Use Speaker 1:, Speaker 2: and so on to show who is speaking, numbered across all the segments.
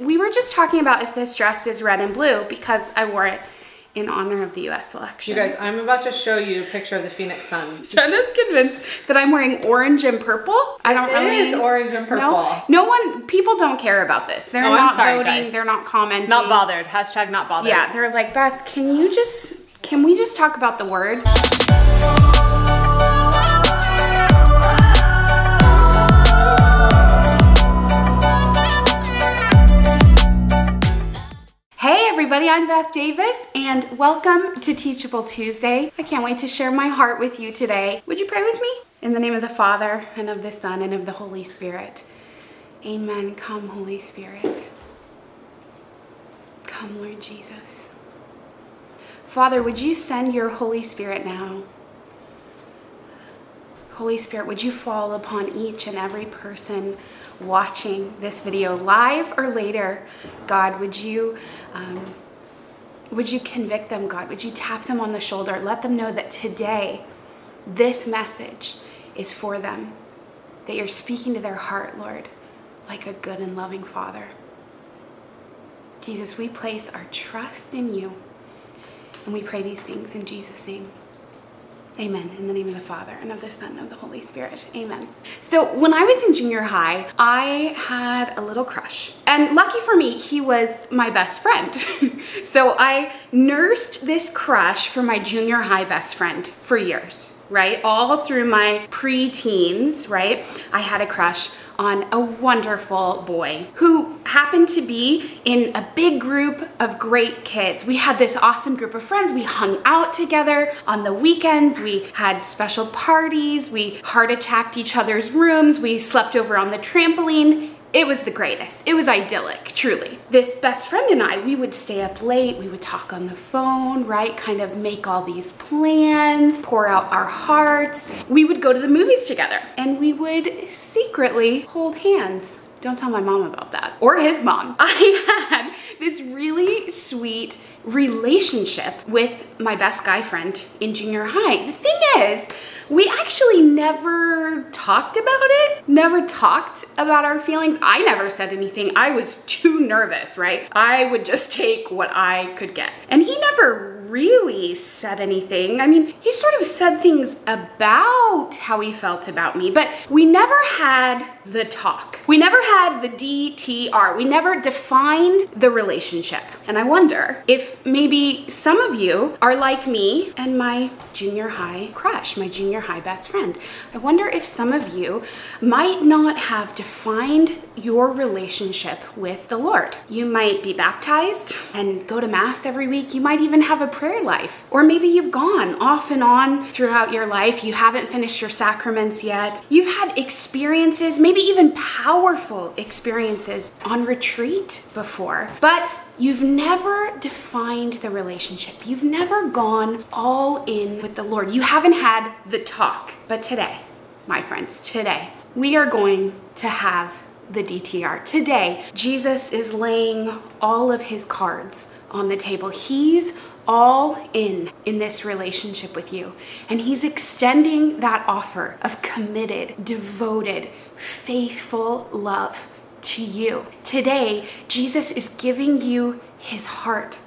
Speaker 1: We were just talking about if this dress is red and blue because I wore it in honor of the US election.
Speaker 2: You guys, I'm about to show you a picture of the Phoenix Suns.
Speaker 1: Jenna's convinced that I'm wearing orange and purple. I don't
Speaker 2: It
Speaker 1: really
Speaker 2: is orange and purple.
Speaker 1: No, no one. People don't care about this. They're
Speaker 2: Oh,
Speaker 1: not
Speaker 2: sorry,
Speaker 1: voting.
Speaker 2: guys.
Speaker 1: They're not commenting.
Speaker 2: Not bothered. Hashtag not bothered.
Speaker 1: Yeah, they're like Beth. Can you just? Can we just talk about the word? I'm Beth Davis and welcome to Teachable Tuesday. I can't wait to share my heart with you today. Would you pray with me? In the name of the Father and of the Son and of the Holy Spirit. Amen. Come, Holy Spirit. Come, Lord Jesus. Father, would you send your Holy Spirit now? Holy Spirit, would you fall upon each and every person watching this video live or later? God, would you um, would you convict them, God? Would you tap them on the shoulder? Let them know that today this message is for them. That you're speaking to their heart, Lord, like a good and loving Father. Jesus, we place our trust in you. And we pray these things in Jesus' name. Amen. In the name of the Father and of the Son and of the Holy Spirit. Amen. So, when I was in junior high, I had a little crush. And lucky for me, he was my best friend. so, I nursed this crush for my junior high best friend for years, right? All through my pre-teens, right? I had a crush on a wonderful boy who happened to be in a big group of great kids. We had this awesome group of friends. We hung out together on the weekends. We had special parties. We heart attacked each other's rooms. We slept over on the trampoline. It was the greatest. It was idyllic, truly. This best friend and I, we would stay up late, we would talk on the phone, right? Kind of make all these plans, pour out our hearts. We would go to the movies together and we would secretly hold hands. Don't tell my mom about that or his mom. I had this sweet relationship with my best guy friend in junior high. The thing is, we actually never talked about it, never talked about our feelings. I never said anything. I was too nervous, right? I would just take what I could get. And he never really said anything. I mean, he sort of said things about how he felt about me, but we never had the talk. We never had the DTR. We never defined the relationship. And I wonder if maybe some of you are like me and my junior high crush, my junior high best friend. I wonder if some of you might not have defined your relationship with the Lord. You might be baptized and go to Mass every week. You might even have a prayer life. Or maybe you've gone off and on throughout your life. You haven't finished your sacraments yet. You've had experiences, maybe even powerful experiences on retreat before, but you've never defined the relationship. You've never gone all in with the Lord. You haven't had the talk. But today, my friends, today, we are going to have the DTR. Today, Jesus is laying all of his cards on the table. He's all in in this relationship with you. And he's extending that offer of committed, devoted, faithful love to you. Today, Jesus is giving you his heart.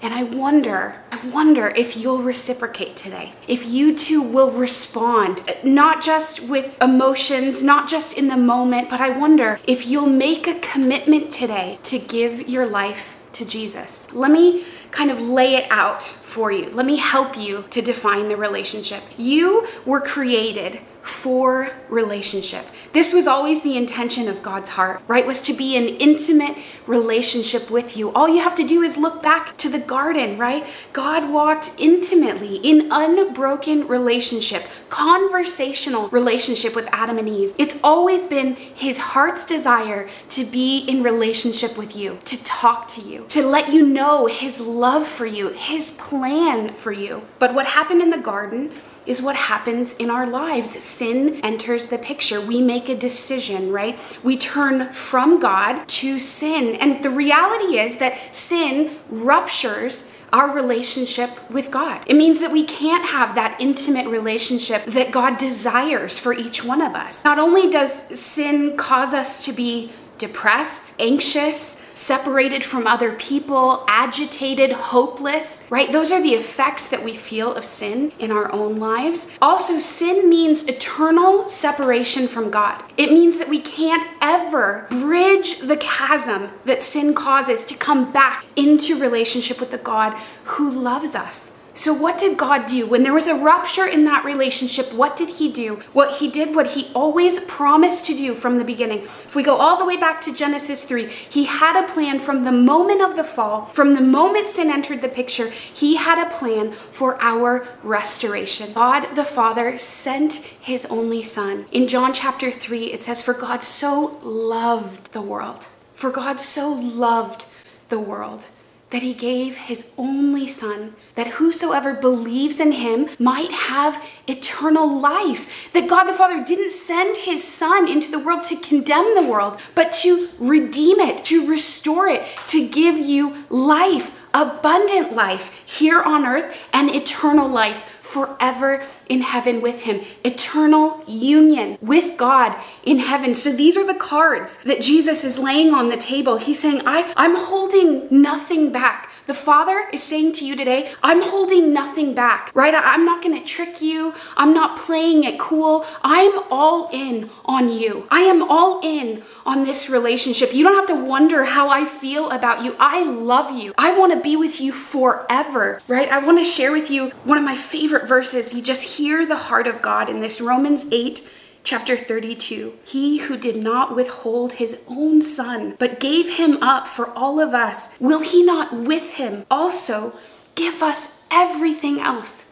Speaker 1: And I wonder, I wonder if you'll reciprocate today. If you too will respond, not just with emotions, not just in the moment, but I wonder if you'll make a commitment today to give your life to Jesus. Let me kind of lay it out for you. Let me help you to define the relationship. You were created for relationship. This was always the intention of God's heart, right? Was to be an intimate relationship with you. All you have to do is look back to the garden, right? God walked intimately in unbroken relationship, conversational relationship with Adam and Eve. It's always been his heart's desire to be in relationship with you, to talk to you, to let you know his love for you, his plan for you. But what happened in the garden is what happens in our lives. Sin enters the picture. We make a decision, right? We turn from God to sin. And the reality is that sin ruptures our relationship with God. It means that we can't have that intimate relationship that God desires for each one of us. Not only does sin cause us to be depressed, anxious, separated from other people, agitated, hopeless, right? Those are the effects that we feel of sin in our own lives. Also, sin means eternal separation from God. It means that we can't ever bridge the chasm that sin causes to come back into relationship with the God who loves us. So, what did God do? When there was a rupture in that relationship, what did He do? What He did, what He always promised to do from the beginning. If we go all the way back to Genesis 3, He had a plan from the moment of the fall, from the moment sin entered the picture, He had a plan for our restoration. God the Father sent His only Son. In John chapter 3, it says, For God so loved the world. For God so loved the world that he gave his only son, that whosoever believes in him might have eternal life. That God the Father didn't send his son into the world to condemn the world, but to redeem it, to restore it, to give you life, abundant life here on earth and eternal life forever in heaven with him, eternal union with God in heaven. So these are the cards that Jesus is laying on the table. He's saying, I, I'm holding nothing back. The Father is saying to you today, I'm holding nothing back, right? I'm not going to trick you. I'm not playing it cool. I'm all in on you. I am all in on this relationship. You don't have to wonder how I feel about you. I love you. I want to be with you forever, right? I want to share with you one of my favorite verses. You just hear the heart of God in this Romans 8 chapter 32. He who did not withhold his own son, but gave him up for all of us, will he not with him also give us everything else?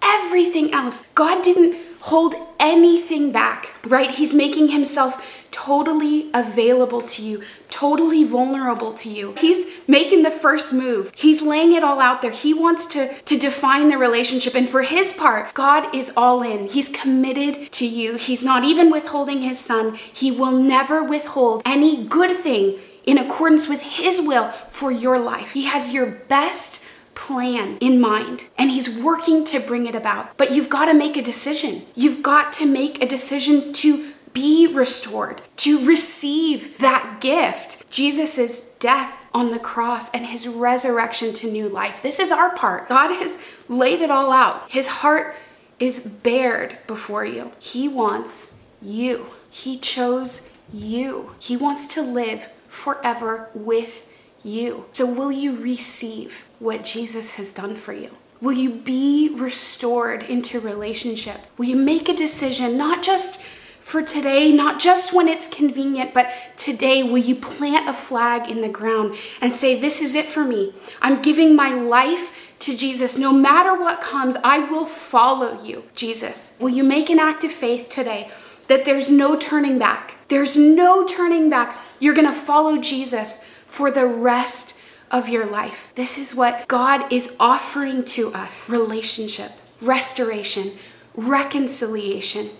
Speaker 1: Everything else. God didn't hold anything back, right? He's making himself totally available to you, totally vulnerable to you. He's making the first move. He's laying it all out there. He wants to, to define the relationship. And for his part, God is all in. He's committed to you. He's not even withholding his son. He will never withhold any good thing in accordance with his will for your life. He has your best plan in mind and he's working to bring it about. But you've got to make a decision. You've got to make a decision to be restored, to receive that gift. Jesus' death on the cross and his resurrection to new life. This is our part. God has laid it all out. His heart is bared before you. He wants you. He chose you. He wants to live forever with you. So, will you receive what Jesus has done for you? Will you be restored into relationship? Will you make a decision, not just for today, not just when it's convenient, but today, will you plant a flag in the ground and say, This is it for me? I'm giving my life to Jesus. No matter what comes, I will follow you, Jesus. Will you make an act of faith today that there's no turning back? There's no turning back. You're going to follow Jesus for the rest of your life. This is what God is offering to us relationship, restoration, reconciliation.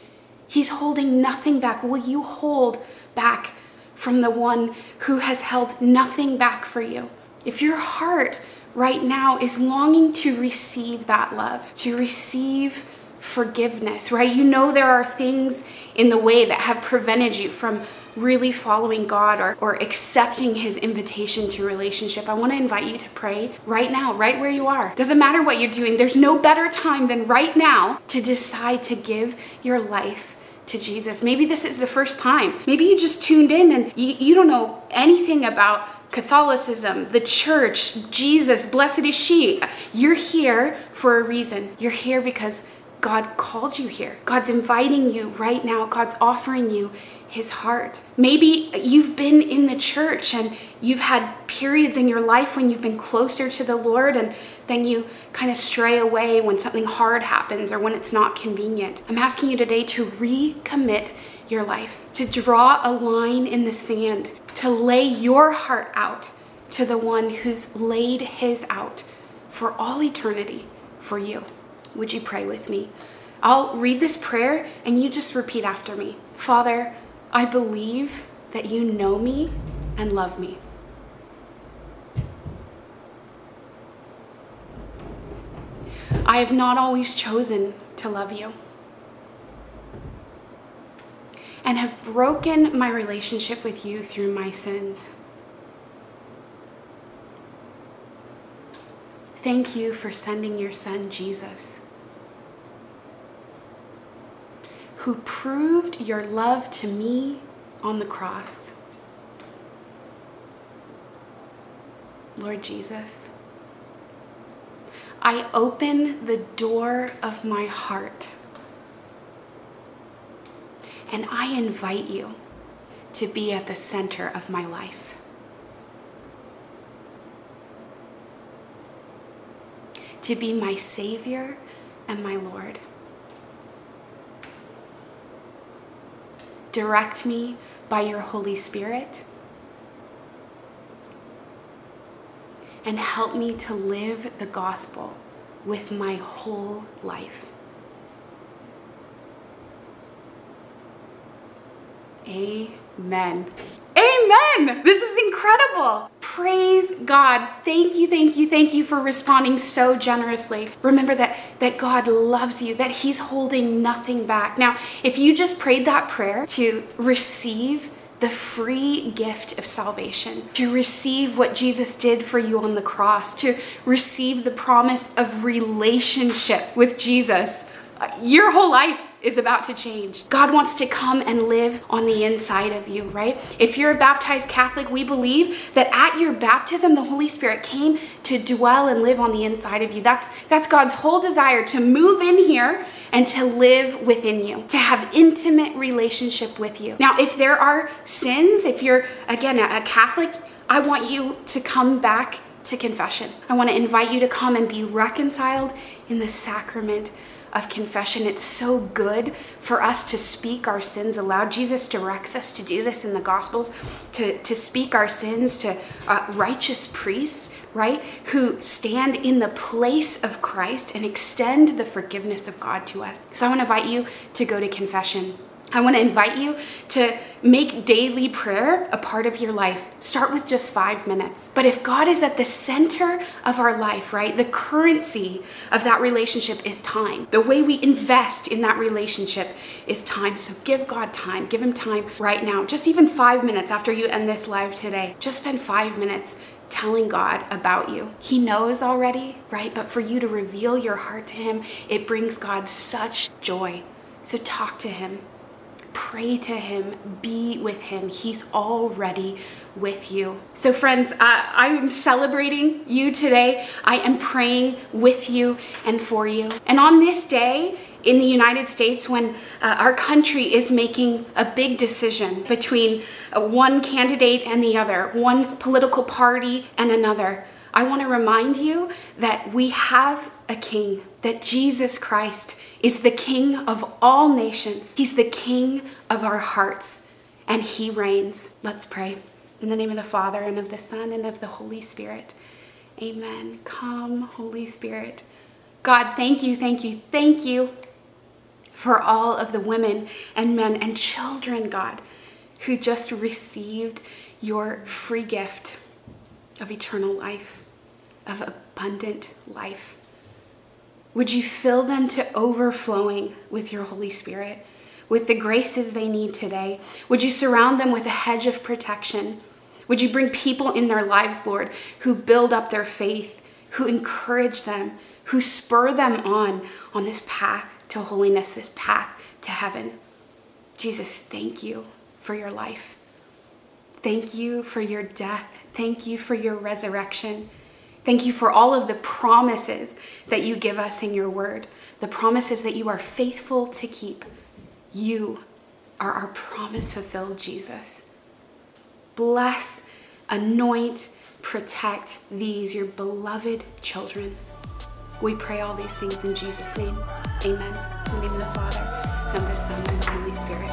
Speaker 1: He's holding nothing back. Will you hold back from the one who has held nothing back for you? If your heart right now is longing to receive that love, to receive forgiveness, right? You know there are things in the way that have prevented you from really following God or, or accepting his invitation to relationship, I want to invite you to pray right now, right where you are. Doesn't matter what you're doing, there's no better time than right now to decide to give your life to Jesus. Maybe this is the first time. Maybe you just tuned in and you, you don't know anything about Catholicism, the church, Jesus, blessed is she. You're here for a reason. You're here because God called you here. God's inviting you right now. God's offering you his heart. Maybe you've been in the church and you've had periods in your life when you've been closer to the Lord and then you kind of stray away when something hard happens or when it's not convenient. I'm asking you today to recommit your life, to draw a line in the sand, to lay your heart out to the one who's laid his out for all eternity for you. Would you pray with me? I'll read this prayer and you just repeat after me. Father, I believe that you know me and love me. I have not always chosen to love you. and have broken my relationship with you through my sins. Thank you for sending your son, Jesus, who proved your love to me on the cross. Lord Jesus, I open the door of my heart and I invite you to be at the center of my life. To be my Savior and my Lord. Direct me by your Holy Spirit and help me to live the gospel with my whole life. Amen. Amen. This is incredible. Praise God. Thank you, thank you, thank you for responding so generously. Remember that that God loves you, that he's holding nothing back. Now, if you just prayed that prayer to receive the free gift of salvation, to receive what Jesus did for you on the cross, to receive the promise of relationship with Jesus, your whole life is about to change. God wants to come and live on the inside of you, right? If you're a baptized Catholic, we believe that at your baptism the Holy Spirit came to dwell and live on the inside of you. That's that's God's whole desire to move in here and to live within you, to have intimate relationship with you. Now, if there are sins, if you're again a Catholic, I want you to come back to confession. I want to invite you to come and be reconciled in the sacrament of confession. It's so good for us to speak our sins aloud. Jesus directs us to do this in the Gospels, to, to speak our sins to uh, righteous priests, right, who stand in the place of Christ and extend the forgiveness of God to us. So I want to invite you to go to confession. I want to invite you to make daily prayer a part of your life. Start with just five minutes. But if God is at the center of our life, right, the currency of that relationship is time. The way we invest in that relationship is time. So give God time. Give Him time right now. Just even five minutes after you end this live today. Just spend five minutes telling God about you. He knows already, right? But for you to reveal your heart to Him, it brings God such joy. So talk to Him pray to him, be with him. He's already with you. So, friends, uh, I'm celebrating you today. I am praying with you and for you. And on this day, in the United States, when uh, our country is making a big decision between uh, one candidate and the other, one political party and another, I want to remind you that we have a king, that Jesus Christ is the king of all nations. He's the king of our hearts, and he reigns. Let's pray. In the name of the Father, and of the Son, and of the Holy Spirit. Amen. Come, Holy Spirit. God, thank you, thank you, thank you for all of the women and men and children, God, who just received your free gift of eternal life, of abundant life. Would you fill them to overflowing with your Holy Spirit, with the graces they need today? Would you surround them with a hedge of protection? Would you bring people in their lives, Lord, who build up their faith, who encourage them, who spur them on on this path to holiness, this path to heaven? Jesus, thank you for your life. Thank you for your death. Thank you for your resurrection. Thank you for all of the promises that you give us in your word, the promises that you are faithful to keep. You are our promise fulfilled, Jesus. Bless, anoint, protect these, your beloved children. We pray all these things in Jesus' name. Amen. In the name of the Father, and the Son, and the Holy Spirit.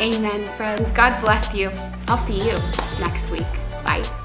Speaker 1: Amen, friends. God bless you. I'll see you next week. Bye.